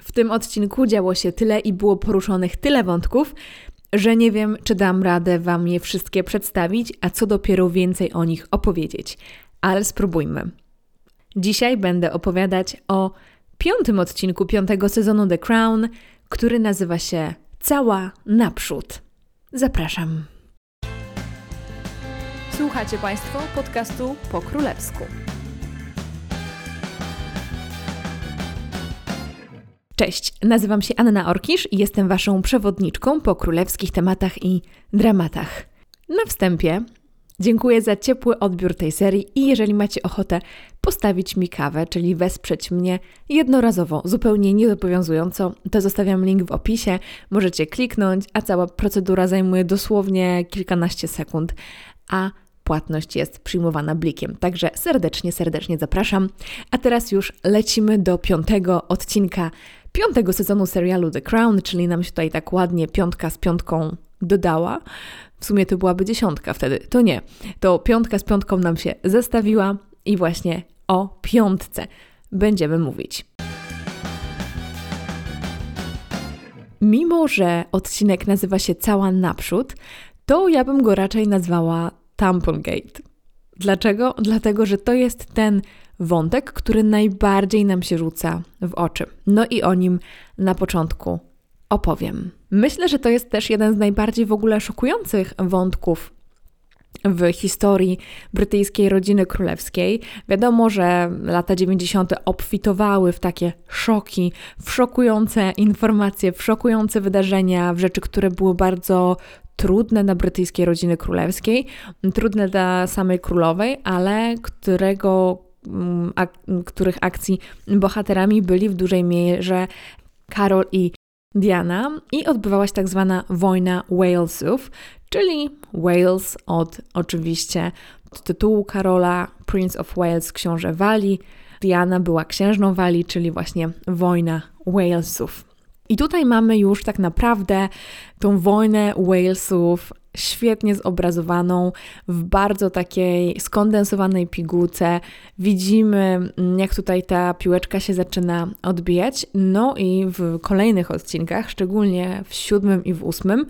W tym odcinku działo się tyle i było poruszonych tyle wątków, że nie wiem, czy dam radę Wam je wszystkie przedstawić, a co dopiero więcej o nich opowiedzieć. Ale spróbujmy. Dzisiaj będę opowiadać o piątym odcinku piątego sezonu The Crown, który nazywa się Cała Naprzód. Zapraszam. Słuchacie Państwo podcastu po królewsku. Cześć, nazywam się Anna Orkisz i jestem Waszą przewodniczką po królewskich tematach i dramatach. Na wstępie dziękuję za ciepły odbiór tej serii i jeżeli macie ochotę postawić mi kawę, czyli wesprzeć mnie jednorazowo, zupełnie niezobowiązująco, to zostawiam link w opisie, możecie kliknąć, a cała procedura zajmuje dosłownie kilkanaście sekund, a płatność jest przyjmowana blikiem. Także serdecznie, serdecznie zapraszam. A teraz już lecimy do piątego odcinka piątego sezonu serialu The Crown, czyli nam się tutaj tak ładnie piątka z piątką dodała. W sumie to byłaby dziesiątka wtedy. To nie. To piątka z piątką nam się zestawiła i właśnie o piątce będziemy mówić. Mimo, że odcinek nazywa się Cała Naprzód, to ja bym go raczej nazwała Tampongate. Dlaczego? Dlatego, że to jest ten wątek, który najbardziej nam się rzuca w oczy. No i o nim na początku opowiem. Myślę, że to jest też jeden z najbardziej w ogóle szokujących wątków w historii brytyjskiej rodziny królewskiej. Wiadomo, że lata 90. obfitowały w takie szoki, w szokujące informacje, w szokujące wydarzenia, w rzeczy, które były bardzo trudne dla brytyjskiej rodziny królewskiej, trudne dla samej królowej, ale którego ak których akcji bohaterami byli w dużej mierze Karol i Diana i odbywała się tak zwana wojna Walesów, czyli Wales od oczywiście tytułu Karola Prince of Wales, książę Walii. Diana była księżną Walii, czyli właśnie wojna Walesów. I tutaj mamy już tak naprawdę tą wojnę Walesów świetnie zobrazowaną w bardzo takiej skondensowanej pigułce. Widzimy, mm, jak tutaj ta piłeczka się zaczyna odbijać. No i w kolejnych odcinkach, szczególnie w siódmym i w ósmym,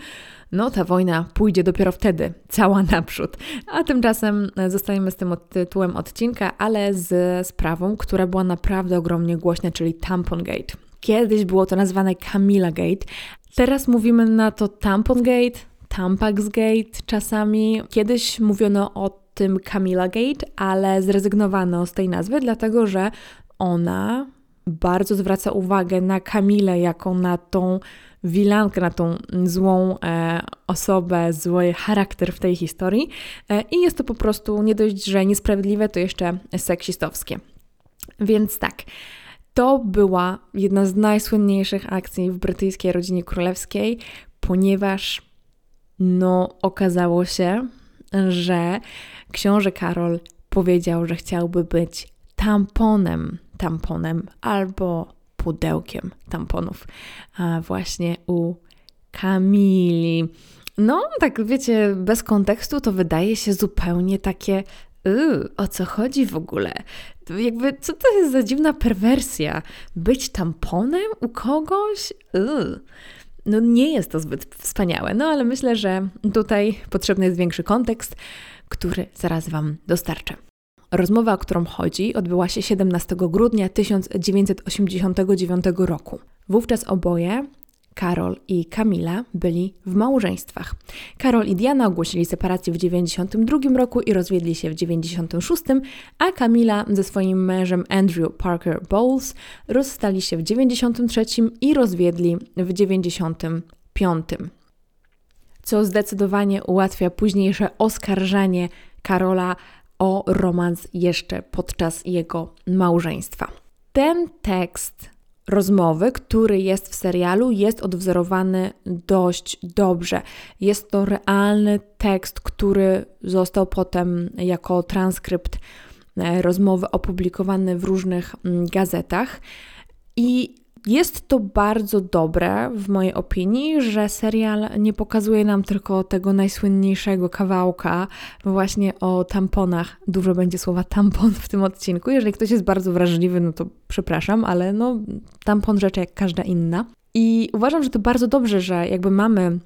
no ta wojna pójdzie dopiero wtedy, cała naprzód. A tymczasem zostajemy z tym tytułem odcinka, ale z sprawą, która była naprawdę ogromnie głośna, czyli Tampongate. Kiedyś było to nazwane Camilla Gate, teraz mówimy na to Tampongate, Tampax Gate czasami. Kiedyś mówiono o tym Camilla Gate, ale zrezygnowano z tej nazwy, dlatego że ona bardzo zwraca uwagę na Kamilę jako na tą wilankę, na tą złą e, osobę, zły charakter w tej historii. E, I jest to po prostu nie dość, że niesprawiedliwe, to jeszcze seksistowskie. Więc tak. To była jedna z najsłynniejszych akcji w brytyjskiej rodzinie królewskiej, ponieważ no, okazało się, że książę Karol powiedział, że chciałby być tamponem, tamponem albo pudełkiem tamponów właśnie u Kamili. No, tak wiecie, bez kontekstu to wydaje się zupełnie takie o co chodzi w ogóle? Jakby, co to jest za dziwna perwersja? Być tamponem u kogoś? No nie jest to zbyt wspaniałe, no ale myślę, że tutaj potrzebny jest większy kontekst, który zaraz Wam dostarczę. Rozmowa, o którą chodzi, odbyła się 17 grudnia 1989 roku. Wówczas oboje Karol i Kamila byli w małżeństwach. Karol i Diana ogłosili separację w 92 roku i rozwiedli się w 96, a Kamila ze swoim mężem Andrew Parker Bowles rozstali się w 93 i rozwiedli w 95. Co zdecydowanie ułatwia późniejsze oskarżanie Karola o romans jeszcze podczas jego małżeństwa. Ten tekst rozmowy, który jest w serialu, jest odwzorowany dość dobrze. Jest to realny tekst, który został potem jako transkrypt e, rozmowy opublikowany w różnych mm, gazetach. I jest to bardzo dobre, w mojej opinii, że serial nie pokazuje nam tylko tego najsłynniejszego kawałka, właśnie o tamponach. Dużo będzie słowa tampon w tym odcinku. Jeżeli ktoś jest bardzo wrażliwy, no to przepraszam, ale no, tampon rzecz jak każda inna. I uważam, że to bardzo dobrze, że jakby mamy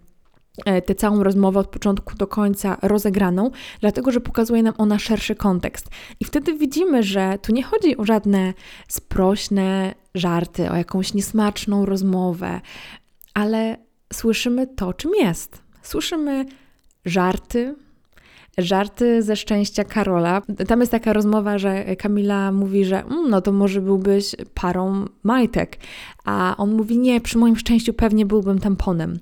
tę całą rozmowę od początku do końca rozegraną, dlatego że pokazuje nam ona szerszy kontekst. I wtedy widzimy, że tu nie chodzi o żadne sprośne żarty, o jakąś niesmaczną rozmowę, ale słyszymy to, czym jest. Słyszymy żarty, żarty ze szczęścia Karola. Tam jest taka rozmowa, że Kamila mówi, że mm, no to może byłbyś parą majtek, a on mówi nie, przy moim szczęściu pewnie byłbym tamponem.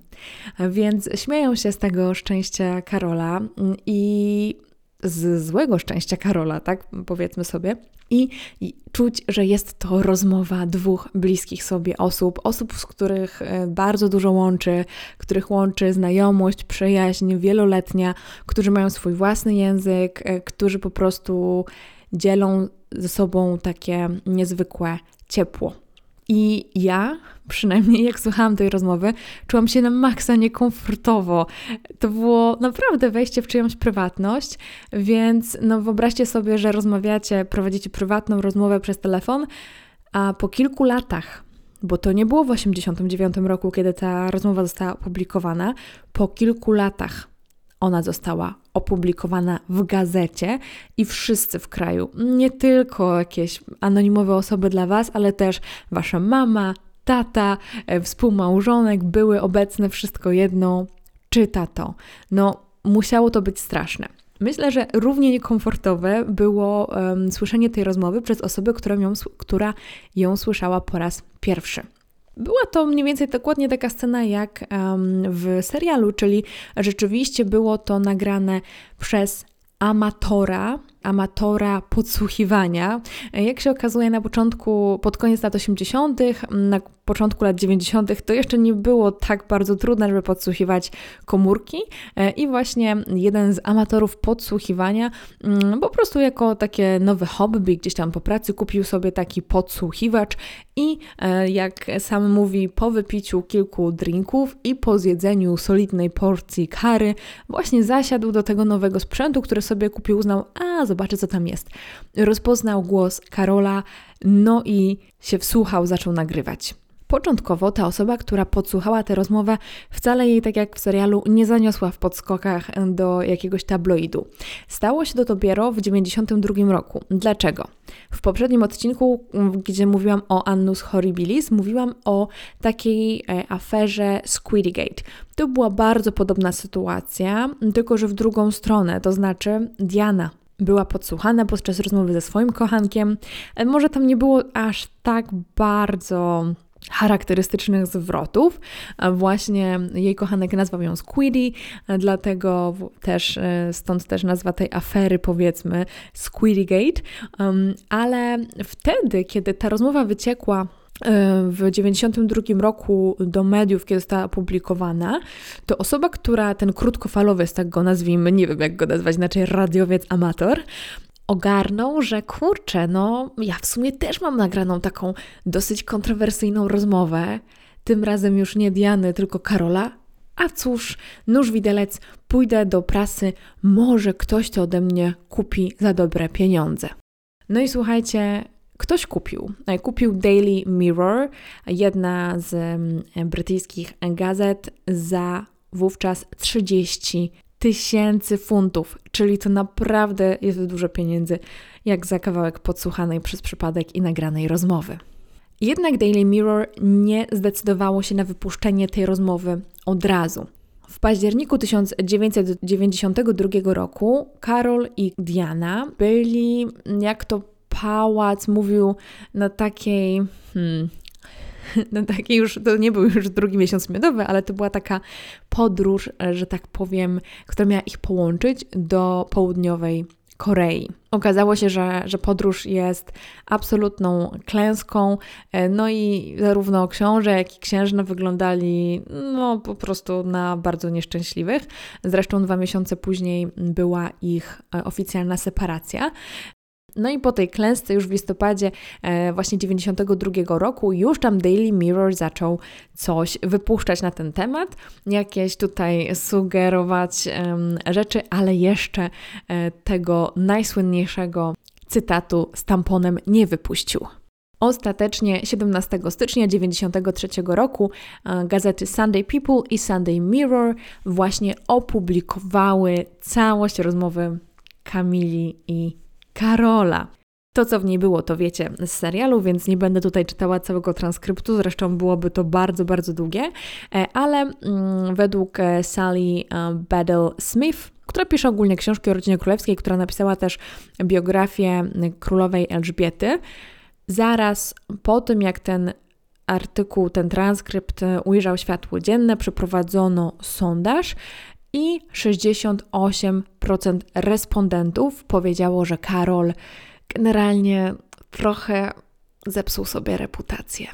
Więc śmieją się z tego szczęścia Karola i z złego szczęścia Karola, tak powiedzmy sobie. I, I, czuć, że jest to rozmowa dwóch bliskich sobie osób, osób, z których e, bardzo dużo łączy, których łączy znajomość, przyjaźń wieloletnia, którzy mają swój własny język, e, którzy po prostu dzielą ze sobą takie niezwykłe ciepło. I ja, przynajmniej jak słuchałam tej rozmowy, czułam się na maksa niekomfortowo. To było naprawdę wejście w czyjąś prywatność, więc no wyobraźcie sobie, że rozmawiacie, prowadzicie prywatną rozmowę przez telefon, a po kilku latach, bo to nie było w 1989 roku, kiedy ta rozmowa została opublikowana, po kilku latach ona została opublikowana w gazecie i wszyscy w kraju, nie tylko jakieś anonimowe osoby dla Was, ale też Wasza mama, tata, e, współmałżonek były obecne, wszystko jedno, czyta to. No, musiało to być straszne. Myślę, że równie niekomfortowe było um, słyszenie tej rozmowy przez osobę, ją, która ją słyszała po raz pierwszy. Była to mniej więcej dokładnie taka scena jak w serialu, czyli rzeczywiście było to nagrane przez amatora, amatora podsłuchiwania. Jak się okazuje na początku, pod koniec lat 80., na początku lat 90., to jeszcze nie było tak bardzo trudne, żeby podsłuchiwać komórki. E, I właśnie jeden z amatorów podsłuchiwania po prostu jako takie nowe hobby, gdzieś tam po pracy kupił sobie taki podsłuchiwacz i e, jak sam mówi, po wypiciu kilku drinków i po zjedzeniu solidnej porcji kary, właśnie zasiadł do tego nowego sprzętu, który sobie kupił, uznał, a zobaczę co tam jest. Rozpoznał głos Karola, no i się wsłuchał, zaczął nagrywać. Początkowo ta osoba, która podsłuchała tę rozmowę, wcale jej, tak jak w serialu, nie zaniosła w podskokach do jakiegoś tabloidu. Stało się to dopiero w 1992 roku. Dlaczego? W poprzednim odcinku, gdzie mówiłam o Annus Horribilis, mówiłam o takiej e, aferze Squidgate. To była bardzo podobna sytuacja, tylko że w drugą stronę, to znaczy Diana była podsłuchana podczas rozmowy ze swoim kochankiem. E, może tam nie było aż tak bardzo charakterystycznych zwrotów. Właśnie jej kochanek nazwał ją Squiddy, dlatego też e, stąd też nazwa tej afery powiedzmy Squiddygate. Ale wtedy, kiedy ta rozmowa wyciekła e, w 1992 roku do mediów, kiedy została opublikowana, to osoba, która ten krótkofalowy, tak go nazwijmy, nie wiem jak go nazwać, inaczej radiowiec amator, ogarnął, że kurczę, no ja w sumie też mam nagraną taką dosyć kontrowersyjną rozmowę, tym razem już nie Diany, tylko Karola. A cóż, nóż widelec, pójdę do prasy, może ktoś to ode mnie kupi za dobre pieniądze. No i słuchajcie, ktoś kupił. Kupił Daily Mirror, jedna z mm, brytyjskich gazet, za wówczas 30 tysięcy funtów, czyli to naprawdę jest dużo pieniędzy, jak za kawałek podsłuchanej przez przypadek i nagranej rozmowy. Jednak Daily Mirror nie zdecydowało się na wypuszczenie tej rozmowy od razu. W październiku 1992 roku Karol i Diana byli, jak to pałac mówił, na takiej hmm, no taki już, to nie był już drugi miesiąc miodowy, ale to była taka podróż, że tak powiem, która miała ich połączyć do południowej Korei. Okazało się, że, że podróż jest absolutną klęską, e, no i zarówno książę, jak i księżna wyglądali no po prostu na bardzo nieszczęśliwych. Zresztą dwa miesiące później była ich e, oficjalna separacja. No i po tej klęsce już w listopadzie e, właśnie 92 roku już tam Daily Mirror zaczął coś wypuszczać na ten temat, jakieś tutaj sugerować e, rzeczy, ale jeszcze e, tego najsłynniejszego cytatu z tamponem nie wypuścił. Ostatecznie 17 stycznia 1993 roku e, gazety Sunday People i Sunday Mirror właśnie opublikowały całość rozmowy Kamili i Karola. To, co w niej było, to wiecie z serialu, więc nie będę tutaj czytała całego transkryptu, zresztą byłoby to bardzo, bardzo długie, e, ale mm, według e, Sally Battle Smith, która pisze ogólnie książki o rodzinie królewskiej, która napisała też biografię królowej Elżbiety, zaraz po tym, jak ten artykuł, ten transkrypt e, ujrzał światło dzienne, przeprowadzono sondaż i 68% respondentów powiedziało, że Karol generalnie trochę zepsuł sobie reputację.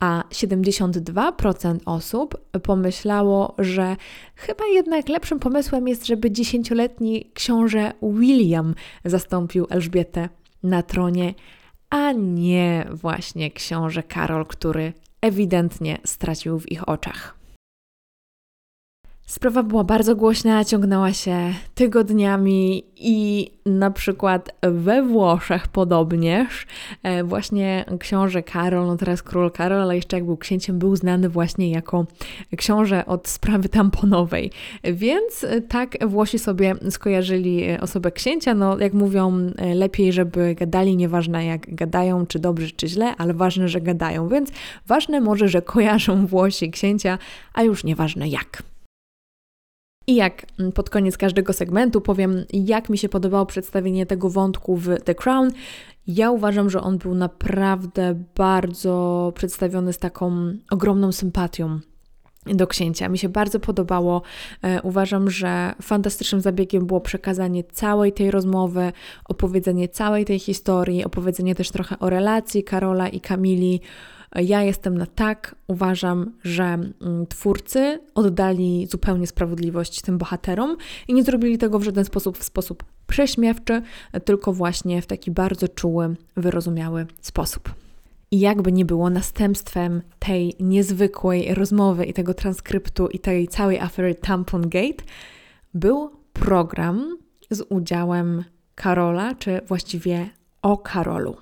A 72% osób pomyślało, że chyba jednak lepszym pomysłem jest, żeby dziesięcioletni książę William zastąpił Elżbietę na tronie, a nie właśnie książę Karol, który ewidentnie stracił w ich oczach. Sprawa była bardzo głośna, ciągnęła się tygodniami i na przykład we Włoszech podobnież e, właśnie książę Karol, no teraz król Karol, ale jeszcze jak był księciem, był znany właśnie jako książę od sprawy tamponowej. Więc tak Włosi sobie skojarzyli osobę księcia, no jak mówią, lepiej, żeby gadali, nieważne jak gadają, czy dobrze, czy źle, ale ważne, że gadają. Więc ważne może, że kojarzą Włosi księcia, a już nieważne jak. I jak mm, pod koniec każdego segmentu powiem, jak mi się podobało przedstawienie tego wątku w The Crown, ja uważam, że on był naprawdę bardzo przedstawiony z taką ogromną sympatią do księcia. Mi się bardzo podobało. E, uważam, że fantastycznym zabiegiem było przekazanie całej tej rozmowy, opowiedzenie całej tej historii, opowiedzenie też trochę o relacji Karola i Kamili ja jestem na tak, uważam, że mm, twórcy oddali zupełnie sprawiedliwość tym bohaterom i nie zrobili tego w żaden sposób w sposób prześmiewczy, tylko właśnie w taki bardzo czuły, wyrozumiały sposób. I jakby nie było następstwem tej niezwykłej rozmowy i tego transkryptu i tej całej afery Tampon Gate, był program z udziałem Karola, czy właściwie o Karolu.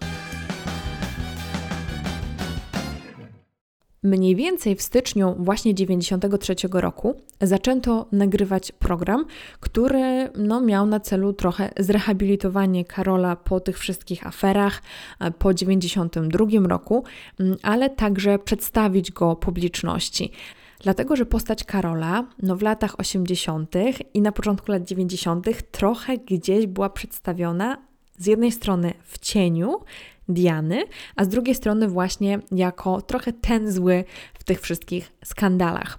Mniej więcej w styczniu właśnie 93 roku zaczęto nagrywać program, który no, miał na celu trochę zrehabilitowanie Karola po tych wszystkich aferach e, po 92 roku, mm, ale także przedstawić go publiczności. Dlatego, że postać Karola no w latach 80. i na początku lat 90. trochę gdzieś była przedstawiona z jednej strony w cieniu, Diany, a z drugiej strony właśnie jako trochę ten zły w tych wszystkich skandalach.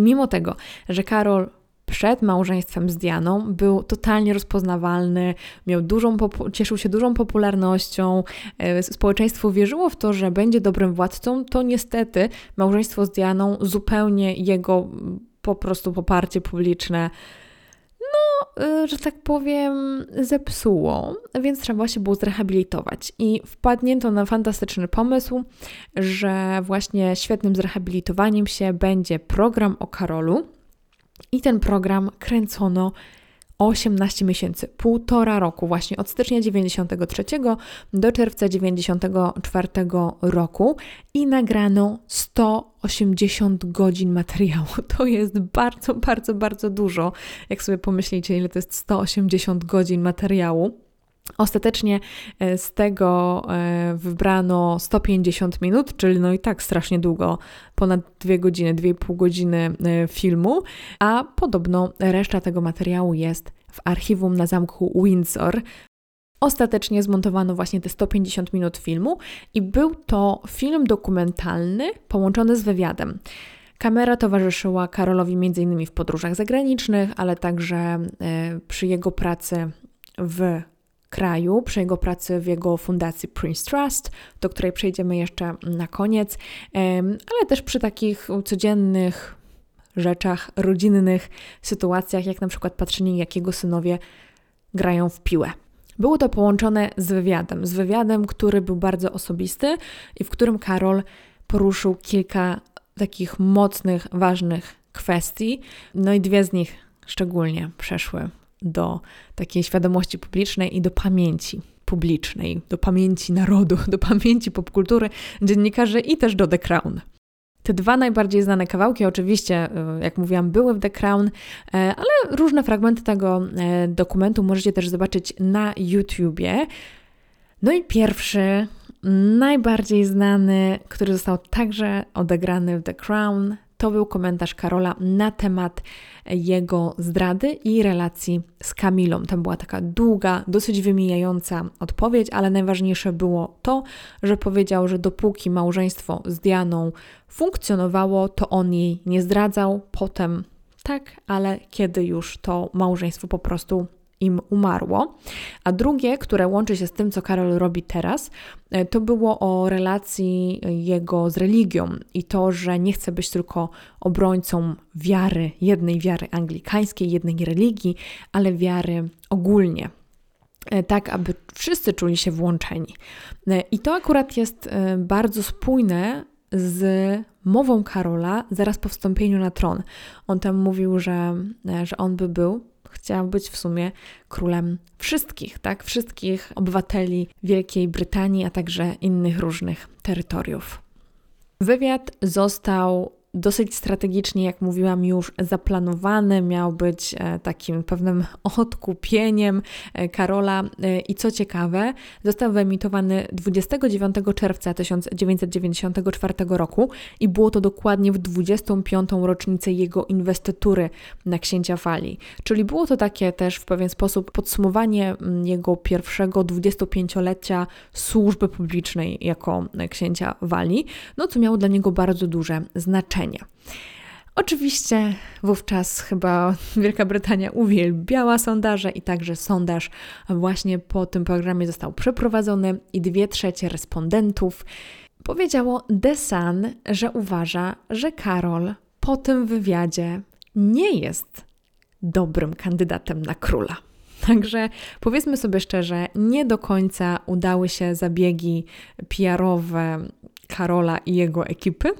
Mimo tego, że Karol przed małżeństwem z Dianą był totalnie rozpoznawalny, miał dużą cieszył się dużą popularnością, e, społeczeństwo wierzyło w to, że będzie dobrym władcą, to niestety małżeństwo z Dianą zupełnie jego po prostu poparcie publiczne że tak powiem, zepsuło, więc trzeba się było zrehabilitować. I wpadnięto na fantastyczny pomysł, że właśnie świetnym zrehabilitowaniem się będzie program o Karolu. I ten program kręcono 18 miesięcy, półtora roku, właśnie od stycznia 93 do czerwca 94 roku i nagrano 180 godzin materiału. To jest bardzo, bardzo, bardzo dużo. Jak sobie pomyślicie, ile to jest 180 godzin materiału. Ostatecznie e, z tego e, wybrano 150 minut, czyli no i tak strasznie długo, ponad 2 godziny, 2,5 godziny e, filmu, a podobno reszta tego materiału jest w archiwum na zamku Windsor. Ostatecznie zmontowano właśnie te 150 minut filmu i był to film dokumentalny połączony z wywiadem. Kamera towarzyszyła Karolowi m.in. w podróżach zagranicznych, ale także przy jego pracy w kraju, przy jego pracy w jego fundacji Prince Trust, do której przejdziemy jeszcze na koniec, ale też przy takich codziennych rzeczach, rodzinnych sytuacjach, jak na przykład patrzenie, jak jego synowie grają w piłę. Było to połączone z wywiadem, z wywiadem, który był bardzo osobisty i w którym Karol poruszył kilka takich mocnych, ważnych kwestii. No i dwie z nich szczególnie przeszły do takiej świadomości publicznej i do pamięci publicznej, do pamięci narodu, do pamięci popkultury dziennikarzy i też do The Crown. Te dwa najbardziej znane kawałki, oczywiście, y, jak mówiłam, były w The Crown, y, ale różne fragmenty tego y, dokumentu możecie też zobaczyć na YouTubie. No i pierwszy, najbardziej znany, który został także odegrany w The Crown, to był komentarz Karola na temat jego zdrady i relacji z Kamilą. Tam była taka długa, dosyć wymijająca odpowiedź, ale najważniejsze było to, że powiedział, że dopóki małżeństwo z Dianą funkcjonowało, to on jej nie zdradzał. Potem tak, ale kiedy już to małżeństwo po prostu im umarło. A drugie, które łączy się z tym, co Karol robi teraz, e, to było o relacji jego z religią i to, że nie chce być tylko obrońcą wiary, jednej wiary anglikańskiej, jednej religii, ale wiary ogólnie e, tak, aby wszyscy czuli się włączeni. E, I to akurat jest bardzo spójne z mową Karola zaraz po wstąpieniu na tron. On tam mówił, że, że on by był chciał być w sumie królem wszystkich, tak? Wszystkich obywateli Wielkiej Brytanii, a także innych różnych terytoriów. Wywiad został dosyć strategicznie, jak mówiłam już, zaplanowany, miał być e, takim pewnym odkupieniem e, Karola e, i co ciekawe, został wyemitowany 29 czerwca 1994 roku i było to dokładnie w 25. rocznicę jego inwestytury na księcia Fali. Czyli było to takie też w pewien sposób podsumowanie mm, jego pierwszego 25-lecia służby publicznej jako księcia Wali, no co miało dla niego bardzo duże znaczenie. Oczywiście wówczas chyba Wielka Brytania uwielbiała sondaże i także sondaż właśnie po tym programie został przeprowadzony i dwie trzecie respondentów powiedziało The Sun, że uważa, że Karol po tym wywiadzie nie jest dobrym kandydatem na króla. Także powiedzmy sobie szczerze, nie do końca udały się zabiegi PR-owe Karola i jego ekipy.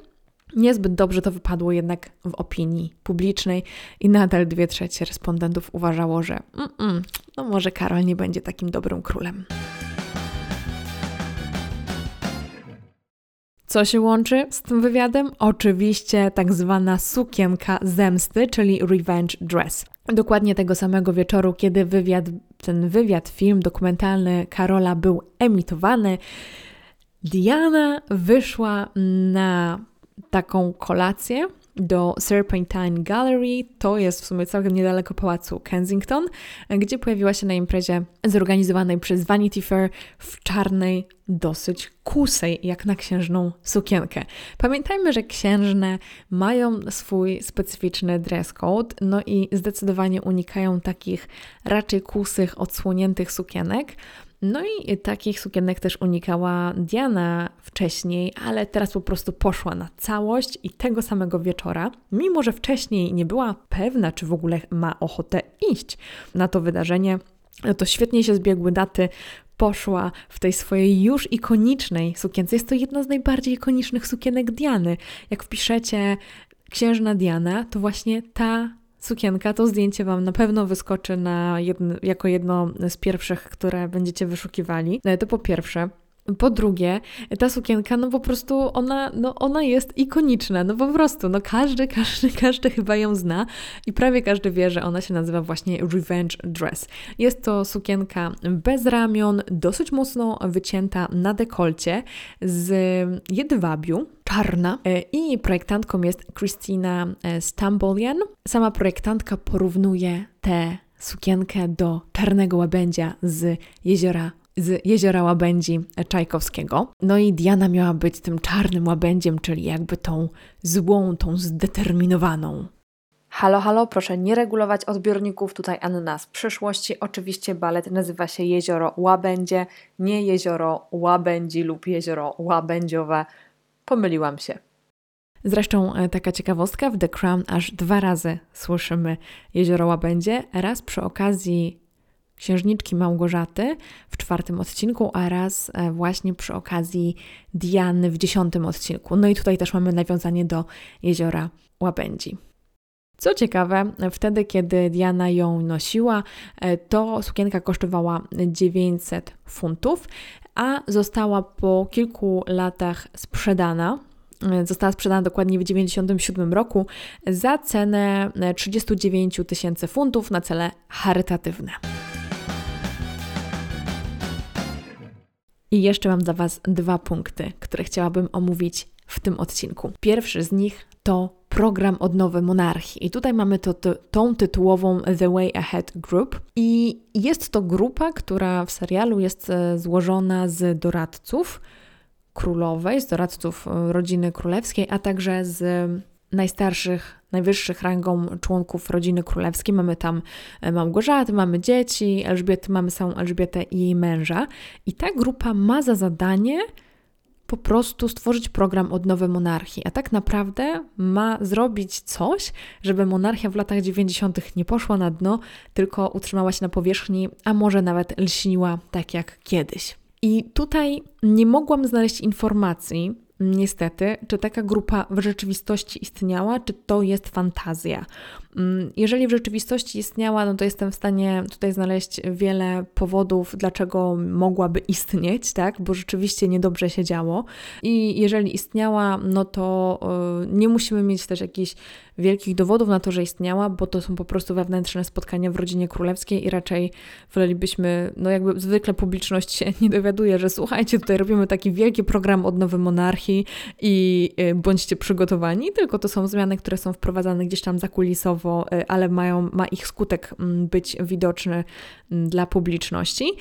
Niezbyt dobrze to wypadło jednak w opinii publicznej i nadal dwie trzecie respondentów uważało, że mm, mm, no może Karol nie będzie takim dobrym królem. Co się łączy z tym wywiadem? Oczywiście tak zwana sukienka zemsty, czyli revenge dress. Dokładnie tego samego wieczoru, kiedy wywiad, ten wywiad, film dokumentalny Karola był emitowany, Diana wyszła na taką kolację do Serpentine Gallery, to jest w sumie całkiem niedaleko pałacu Kensington, gdzie pojawiła się na imprezie zorganizowanej przez Vanity Fair w czarnej, dosyć kusej, jak na księżną sukienkę. Pamiętajmy, że księżne mają swój specyficzny dress code, no i zdecydowanie unikają takich raczej kusych, odsłoniętych sukienek. No i takich sukienek też unikała Diana wcześniej, ale teraz po prostu poszła na całość i tego samego wieczora, mimo że wcześniej nie była pewna, czy w ogóle ma ochotę iść na to wydarzenie, no to świetnie się zbiegły daty. Poszła w tej swojej już ikonicznej sukience. Jest to jedna z najbardziej ikonicznych sukienek Diany. Jak wpiszecie księżna Diana, to właśnie ta sukienka, to zdjęcie Wam na pewno wyskoczy na jedno, jako jedno z pierwszych, które będziecie wyszukiwali. No, to po pierwsze. Po drugie, ta sukienka, no po prostu ona, no ona jest ikoniczna, no po prostu, no każdy, każdy, każdy chyba ją zna i prawie każdy wie, że ona się nazywa właśnie Revenge Dress. Jest to sukienka bez ramion, dosyć mocno wycięta na dekolcie z jedwabiu, czarna e, i projektantką jest Christina e, Stambolian. Sama projektantka porównuje tę sukienkę do czarnego łabędzia z jeziora z jeziora łabędzi Czajkowskiego. No i Diana miała być tym czarnym łabędziem, czyli jakby tą złą, tą zdeterminowaną. Halo, halo, proszę nie regulować odbiorników. Tutaj Anna z przyszłości. Oczywiście balet nazywa się Jezioro Łabędzie, nie Jezioro Łabędzi lub Jezioro Łabędziowe. Pomyliłam się. Zresztą e, taka ciekawostka, w The Crown aż dwa razy słyszymy Jezioro Łabędzie. Raz przy okazji księżniczki Małgorzaty w czwartym odcinku, a raz e, właśnie przy okazji Diany w dziesiątym odcinku. No i tutaj też mamy nawiązanie do jeziora Łabędzi. Co ciekawe, wtedy kiedy Diana ją nosiła, e, to sukienka kosztowała 900 funtów, a została po kilku latach sprzedana. E, została sprzedana dokładnie w 1997 roku za cenę 39 tysięcy funtów na cele charytatywne. I jeszcze mam dla Was dwa punkty, które chciałabym omówić w tym odcinku. Pierwszy z nich to program odnowy monarchii. I tutaj mamy to, to, tą tytułową The Way Ahead Group. I jest to grupa, która w serialu jest e, złożona z doradców królowej, z doradców e, rodziny królewskiej, a także z najstarszych, najwyższych rangą członków rodziny królewskiej. Mamy tam e, Małgorzaty, mamy dzieci, Elżbiety, mamy samą Elżbietę i jej męża. I ta grupa ma za zadanie po prostu stworzyć program odnowy monarchii, a tak naprawdę ma zrobić coś, żeby monarchia w latach 90. nie poszła na dno, tylko utrzymała się na powierzchni, a może nawet lśniła tak jak kiedyś. I tutaj nie mogłam znaleźć informacji, niestety, czy taka grupa w rzeczywistości istniała, czy to jest fantazja. Mm, jeżeli w rzeczywistości istniała, no to jestem w stanie tutaj znaleźć wiele powodów, dlaczego mogłaby istnieć, tak? Bo rzeczywiście niedobrze się działo. I jeżeli istniała, no to y, nie musimy mieć też jakichś wielkich dowodów na to, że istniała, bo to są po prostu wewnętrzne spotkania w rodzinie królewskiej i raczej wolelibyśmy, no jakby zwykle publiczność się nie dowiaduje, że słuchajcie, tutaj robimy taki wielki program odnowy monarchii i y, bądźcie przygotowani, tylko to są zmiany, które są wprowadzane gdzieś tam zakulisowo Y, ale mają, ma ich skutek mm, być widoczny mm, dla publiczności.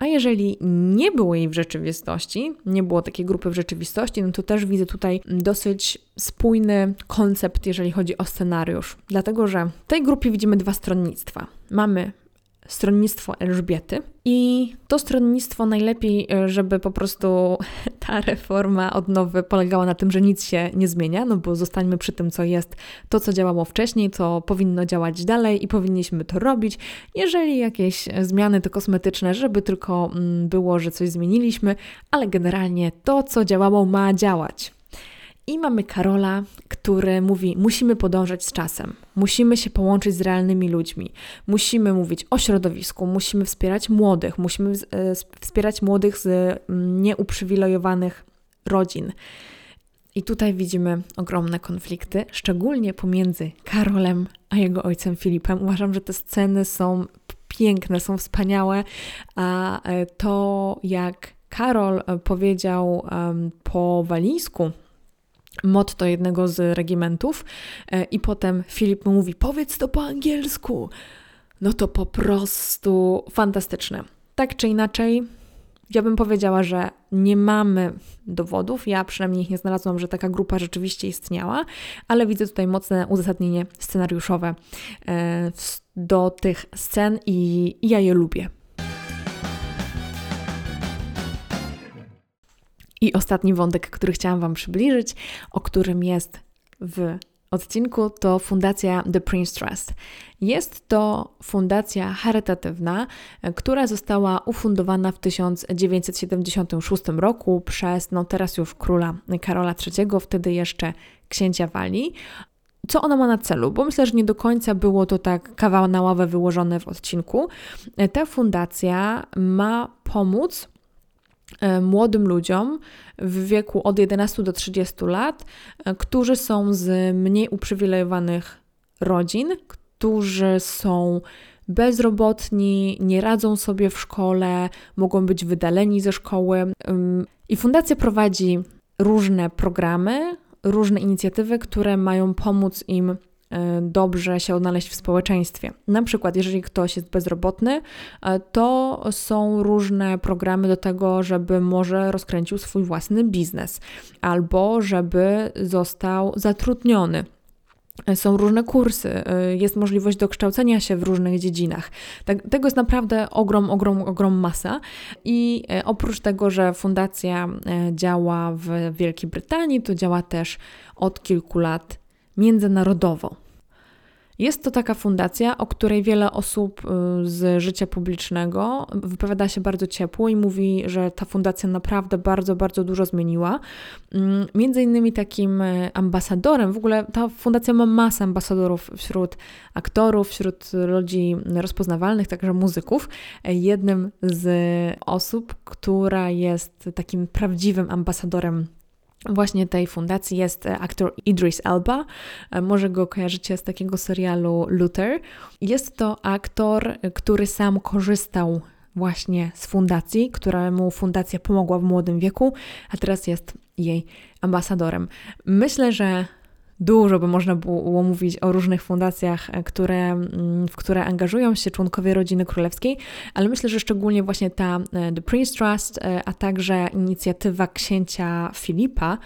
A jeżeli nie było jej w rzeczywistości, nie było takiej grupy w rzeczywistości, no to też widzę tutaj dosyć spójny koncept, jeżeli chodzi o scenariusz. Dlatego, że w tej grupie widzimy dwa stronnictwa. Mamy stronnictwo Elżbiety. I to stronnictwo najlepiej, e, żeby po prostu ta reforma odnowy polegała na tym, że nic się nie zmienia, no bo zostańmy przy tym, co jest, to co działało wcześniej, to powinno działać dalej i powinniśmy to robić. Jeżeli jakieś zmiany to kosmetyczne, żeby tylko mm, było, że coś zmieniliśmy, ale generalnie to, co działało, ma działać. I mamy Karola, który mówi: Musimy podążać z czasem, musimy się połączyć z realnymi ludźmi, musimy mówić o środowisku, musimy wspierać młodych, musimy e, wspierać młodych z mm, nieuprzywilejowanych rodzin. I tutaj widzimy ogromne konflikty, szczególnie pomiędzy Karolem a jego ojcem Filipem. Uważam, że te sceny są piękne, są wspaniałe, a e, to jak Karol e, powiedział po walizku motto jednego z regimentów e, i potem Filip mówi powiedz to po angielsku. No to po prostu fantastyczne. Tak czy inaczej, ja bym powiedziała, że nie mamy dowodów. Ja przynajmniej ich nie znalazłam, że taka grupa rzeczywiście istniała, ale widzę tutaj mocne uzasadnienie scenariuszowe e, do tych scen i ja je lubię. I ostatni wątek, który chciałam Wam przybliżyć, o którym jest w odcinku, to Fundacja The Prince Trust. Jest to fundacja charytatywna, która została ufundowana w 1976 roku przez, no teraz już króla Karola III, wtedy jeszcze księcia Walii. Co ona ma na celu? Bo myślę, że nie do końca było to tak kawał na ławę wyłożone w odcinku. Ta fundacja ma pomóc E, młodym ludziom w wieku od 11 do 30 lat, e, którzy są z mniej uprzywilejowanych rodzin, którzy są bezrobotni, nie radzą sobie w szkole, mogą być wydaleni ze szkoły. I fundacja prowadzi różne programy, różne inicjatywy, które mają pomóc im E, dobrze się odnaleźć w społeczeństwie. Na przykład, jeżeli ktoś jest bezrobotny, e, to są różne programy do tego, żeby może rozkręcił swój własny biznes albo żeby został zatrudniony. E, są różne kursy, jest możliwość dokształcenia się w różnych dziedzinach. Tak, tego jest naprawdę ogrom, ogrom, ogrom masa. I oprócz tego, że fundacja działa w Wielkiej Brytanii, to działa też od kilku lat międzynarodowo. Jest to taka fundacja, o której wiele osób y, z życia publicznego wypowiada się bardzo ciepło i mówi, że ta fundacja naprawdę bardzo, bardzo dużo zmieniła. Mm, między innymi takim y, ambasadorem, w ogóle ta fundacja ma masę ambasadorów wśród aktorów, wśród ludzi rozpoznawalnych, także muzyków. Jednym z osób, która jest takim prawdziwym ambasadorem właśnie tej fundacji jest aktor Idris Elba. Może go kojarzycie z takiego serialu Luther. Jest to aktor, który sam korzystał właśnie z fundacji, któremu fundacja pomogła w młodym wieku, a teraz jest jej ambasadorem. Myślę, że Dużo by można było mówić o różnych fundacjach, e, które, mm, w które angażują się członkowie rodziny królewskiej, ale myślę, że szczególnie właśnie ta e, The Prince Trust, e, a także inicjatywa księcia Filipa,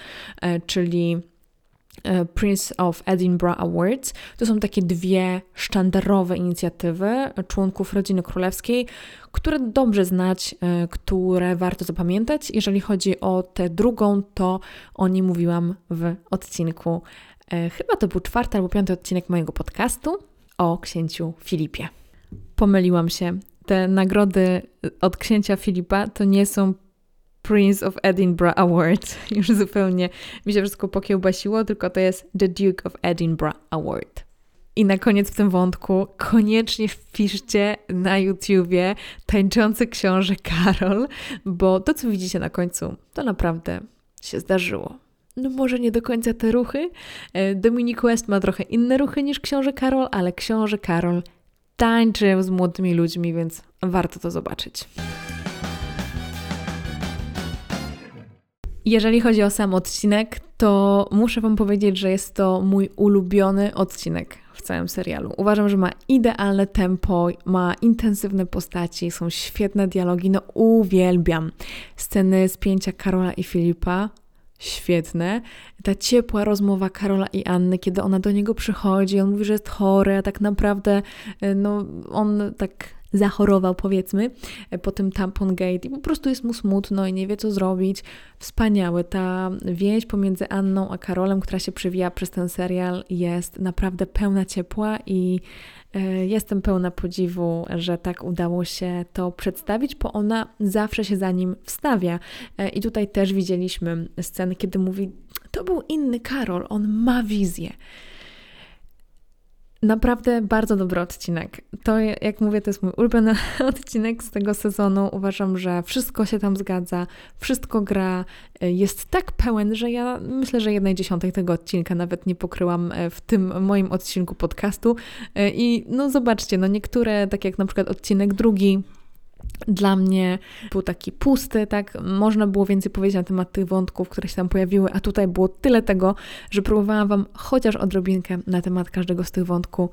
czyli Prince of Edinburgh Awards. To są takie dwie sztandarowe inicjatywy członków rodziny królewskiej, które dobrze znać, które warto zapamiętać. Jeżeli chodzi o tę drugą, to o niej mówiłam w odcinku chyba to był czwarty albo piąty odcinek mojego podcastu o księciu Filipie. Pomyliłam się. Te nagrody od księcia Filipa to nie są Prince of Edinburgh Award. Już zupełnie mi się wszystko pokiełbasiło, tylko to jest The Duke of Edinburgh Award. I na koniec w tym wątku koniecznie wpiszcie na YouTubie tańczący książę Karol, bo to, co widzicie na końcu, to naprawdę się zdarzyło no może nie do końca te ruchy. E, Dominic West ma trochę inne ruchy niż książę Karol, ale książę Karol tańczy z młodymi ludźmi, więc warto to zobaczyć. Jeżeli chodzi o sam odcinek, to muszę Wam powiedzieć, że jest to mój ulubiony odcinek w całym serialu. Uważam, że ma idealne tempo, ma intensywne postaci, są świetne dialogi, no uwielbiam sceny spięcia Karola i Filipa świetne. Ta ciepła rozmowa Karola i Anny, kiedy ona do niego przychodzi, on mówi, że jest chory, a tak naprawdę e, no, on tak zachorował, powiedzmy, e, po tym tampon gate i po prostu jest mu smutno i nie wie, co zrobić. Wspaniałe. Ta więź pomiędzy Anną a Karolem, która się przewija przez ten serial, jest naprawdę pełna ciepła i jestem pełna podziwu, że tak udało się to przedstawić, bo ona zawsze się za nim wstawia. E, I tutaj też widzieliśmy scenę, kiedy mówi: To był inny Karol, on ma wizję. Naprawdę bardzo dobry odcinek. To, jak mówię, to jest mój ulubiony odcinek z tego sezonu. Uważam, że wszystko się tam zgadza, wszystko gra, e, jest tak pełen, że ja myślę, że jednej dziesiątej tego odcinka nawet nie pokryłam e, w tym moim odcinku podcastu. E, I no zobaczcie, no niektóre, tak jak na przykład odcinek drugi, dla mnie był taki pusty, tak? Można było więcej powiedzieć na temat tych wątków, które się tam pojawiły, a tutaj było tyle tego, że próbowałam Wam chociaż odrobinkę na temat każdego z tych wątków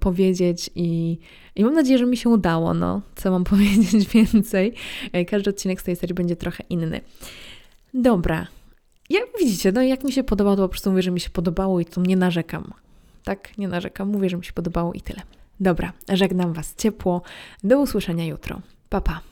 powiedzieć i, i mam nadzieję, że mi się udało, no. Co mam powiedzieć więcej? E, każdy odcinek z tej serii będzie trochę inny. Dobra. Jak widzicie, no jak mi się podobało, to po prostu mówię, że mi się podobało i tu nie narzekam. Tak, nie narzekam, mówię, że mi się podobało i tyle. Dobra, żegnam Was ciepło. Do usłyszenia jutro. Pa, pa.